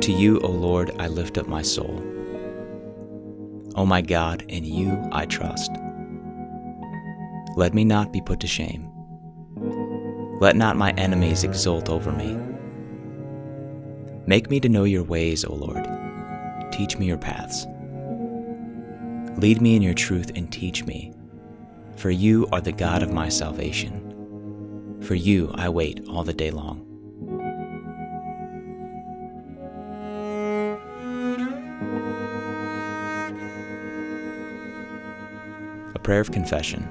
To you, O Lord, I lift up my soul. O my God, in you I trust. Let me not be put to shame. Let not my enemies exult over me. Make me to know your ways, O Lord. Teach me your paths. Lead me in your truth and teach me, for you are the God of my salvation. For you I wait all the day long. Prayer of confession.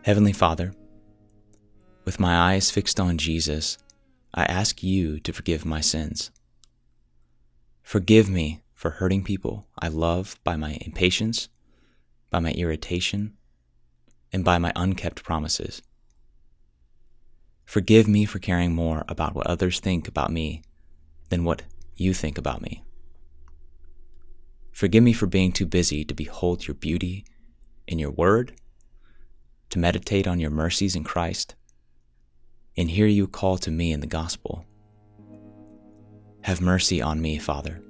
Heavenly Father, with my eyes fixed on Jesus, I ask you to forgive my sins. Forgive me for hurting people I love by my impatience, by my irritation, and by my unkept promises. Forgive me for caring more about what others think about me than what you think about me. Forgive me for being too busy to behold your beauty in your word, to meditate on your mercies in Christ, and hear you call to me in the gospel. Have mercy on me, Father.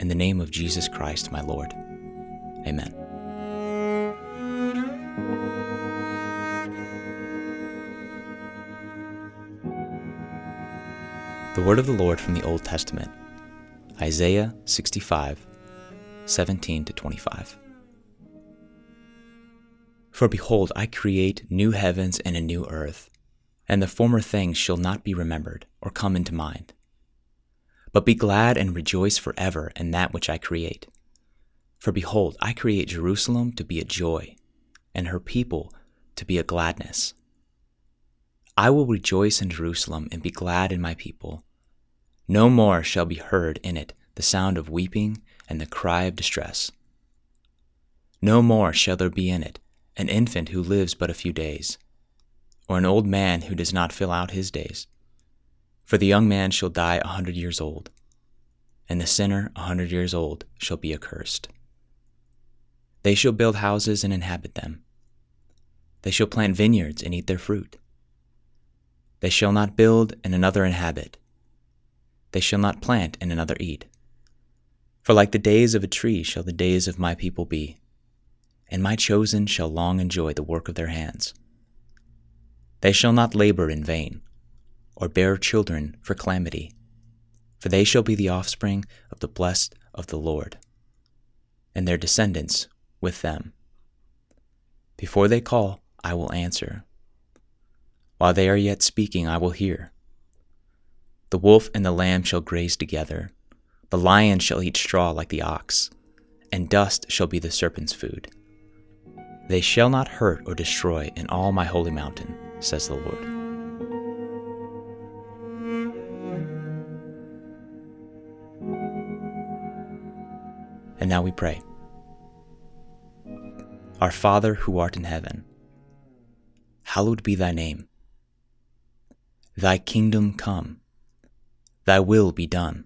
In the name of Jesus Christ, my Lord. Amen. The word of the Lord from the Old Testament, Isaiah 65, 17 to 25. For behold, I create new heavens and a new earth, and the former things shall not be remembered or come into mind. But be glad and rejoice forever in that which I create. For behold, I create Jerusalem to be a joy, and her people to be a gladness. I will rejoice in Jerusalem and be glad in my people. No more shall be heard in it the sound of weeping and the cry of distress. No more shall there be in it an infant who lives but a few days, or an old man who does not fill out his days. For the young man shall die a hundred years old, and the sinner a hundred years old shall be accursed. They shall build houses and inhabit them. They shall plant vineyards and eat their fruit. They shall not build and another inhabit. They shall not plant and another eat. For like the days of a tree shall the days of my people be, and my chosen shall long enjoy the work of their hands. They shall not labor in vain, or bear children for calamity, for they shall be the offspring of the blessed of the Lord, and their descendants with them. Before they call, I will answer. While they are yet speaking, I will hear. The wolf and the lamb shall graze together the lion shall eat straw like the ox, and dust shall be the serpent's food. They shall not hurt or destroy in all my holy mountain, says the Lord. And now we pray. Our Father who art in heaven, hallowed be thy name. Thy kingdom come, thy will be done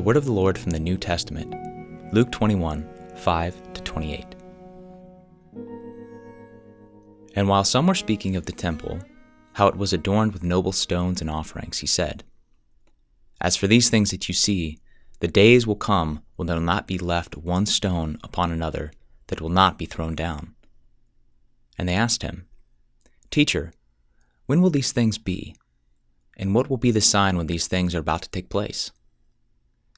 The word of the Lord from the New Testament, Luke 21 5 to 28. And while some were speaking of the temple, how it was adorned with noble stones and offerings, he said, As for these things that you see, the days will come when there will not be left one stone upon another that will not be thrown down. And they asked him, Teacher, When will these things be? And what will be the sign when these things are about to take place?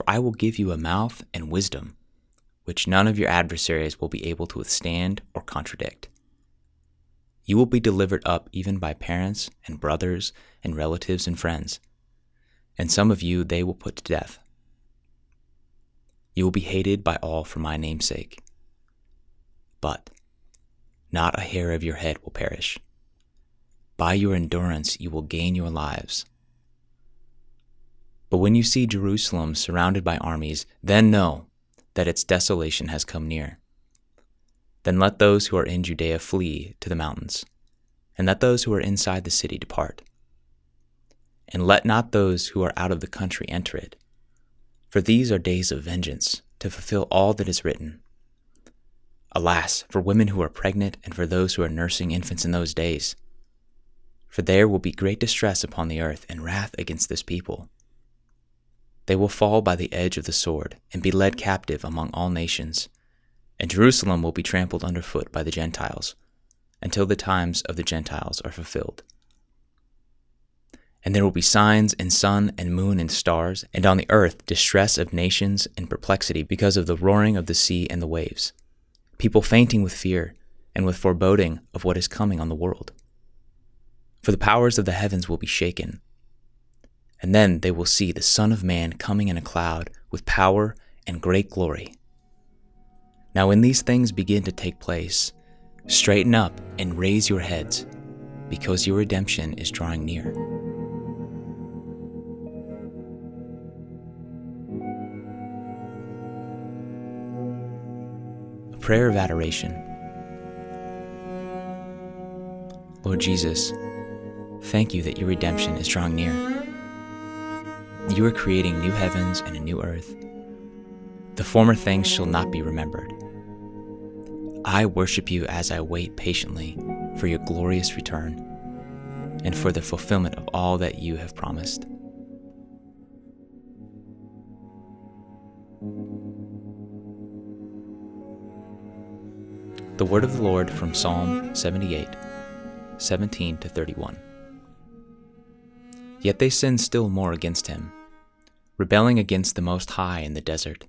for I will give you a mouth and wisdom, which none of your adversaries will be able to withstand or contradict. You will be delivered up even by parents and brothers and relatives and friends, and some of you they will put to death. You will be hated by all for my name's sake. But not a hair of your head will perish. By your endurance, you will gain your lives. But when you see Jerusalem surrounded by armies, then know that its desolation has come near. Then let those who are in Judea flee to the mountains, and let those who are inside the city depart. And let not those who are out of the country enter it, for these are days of vengeance, to fulfill all that is written. Alas, for women who are pregnant and for those who are nursing infants in those days for there will be great distress upon the earth and wrath against this people. They will fall by the edge of the sword and be led captive among all nations, and Jerusalem will be trampled underfoot by the Gentiles, until the times of the Gentiles are fulfilled. And there will be signs in sun and moon and stars, and on the earth distress of nations and perplexity because of the roaring of the sea and the waves, people fainting with fear and with foreboding of what is coming on the world for the powers of the heavens will be shaken. And then they will see the Son of Man coming in a cloud with power and great glory. Now, when these things begin to take place, straighten up and raise your heads, because your redemption is drawing near. A prayer of adoration. Lord Jesus, Thank you that your redemption is drawing near. You are creating new heavens and a new earth. The former things shall not be remembered. I worship you as I wait patiently for your glorious return and for the fulfillment of all that you have promised. The word of the Lord from Psalm 78, 17 to 31. Yet they sinned still more against him, rebelling against the Most High in the desert.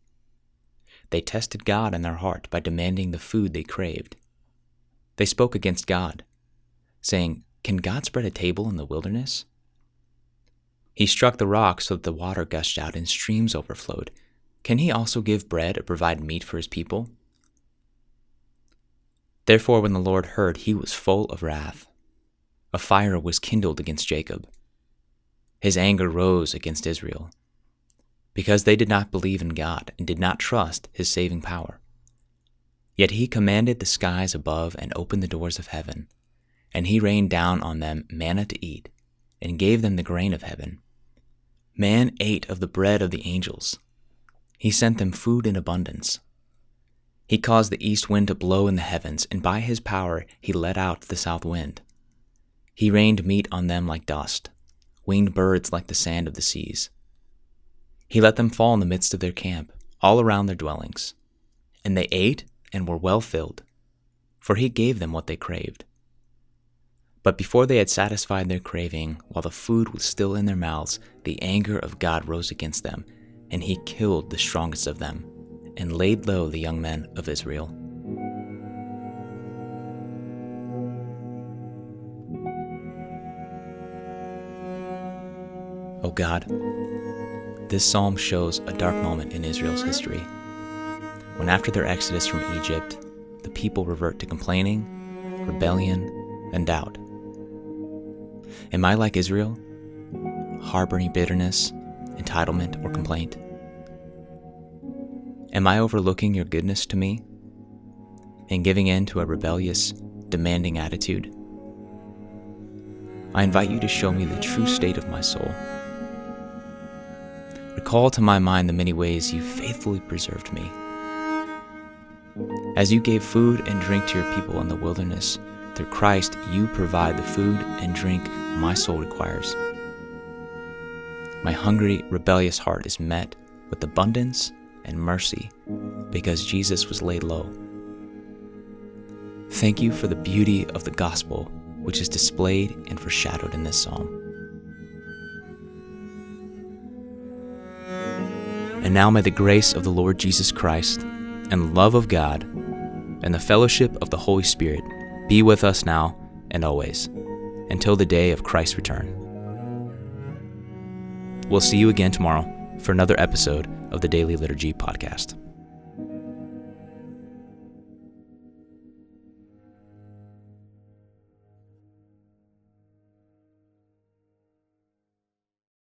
They tested God in their heart by demanding the food they craved. They spoke against God, saying, Can God spread a table in the wilderness? He struck the rock so that the water gushed out and streams overflowed. Can he also give bread or provide meat for his people? Therefore, when the Lord heard, he was full of wrath. A fire was kindled against Jacob his anger rose against Israel because they did not believe in God and did not trust his saving power. Yet he commanded the skies above and opened the doors of heaven, and he rained down on them manna to eat, and gave them the grain of heaven. Man ate of the bread of the angels. He sent them food in abundance. He caused the east wind to blow in the heavens, and by his power he let out the south wind. He rained meat on them like dust winged birds like the sand of the seas. He let them fall in the midst of their camp, all around their dwellings. And they ate and were well filled, for he gave them what they craved. But before they had satisfied their craving, while the food was still in their mouths, the anger of God rose against them, and he killed the strongest of them, and laid low the young men of Israel. O God, this psalm shows a dark moment in Israel's history, when after their exodus from Egypt, the people revert to complaining, rebellion, and doubt. Am I like Israel, harboring bitterness, entitlement, or complaint? Am I overlooking your goodness to me and giving in to a rebellious, demanding attitude? I invite you to show me the true state of my soul. Recall to my mind the many ways you faithfully preserved me. As you gave food and drink to your people in the wilderness, through Christ you provide the food and drink my soul requires. My hungry, rebellious heart is met with abundance and mercy because Jesus was laid low. Thank you for the beauty of the gospel which is displayed and foreshadowed in this psalm. And now may the grace of the Lord Jesus Christ, and love of God, and the fellowship of the Holy Spirit be with us now and always, until the day of Christ's return. We'll see you again tomorrow for another episode of the Daily Liturgy Podcast.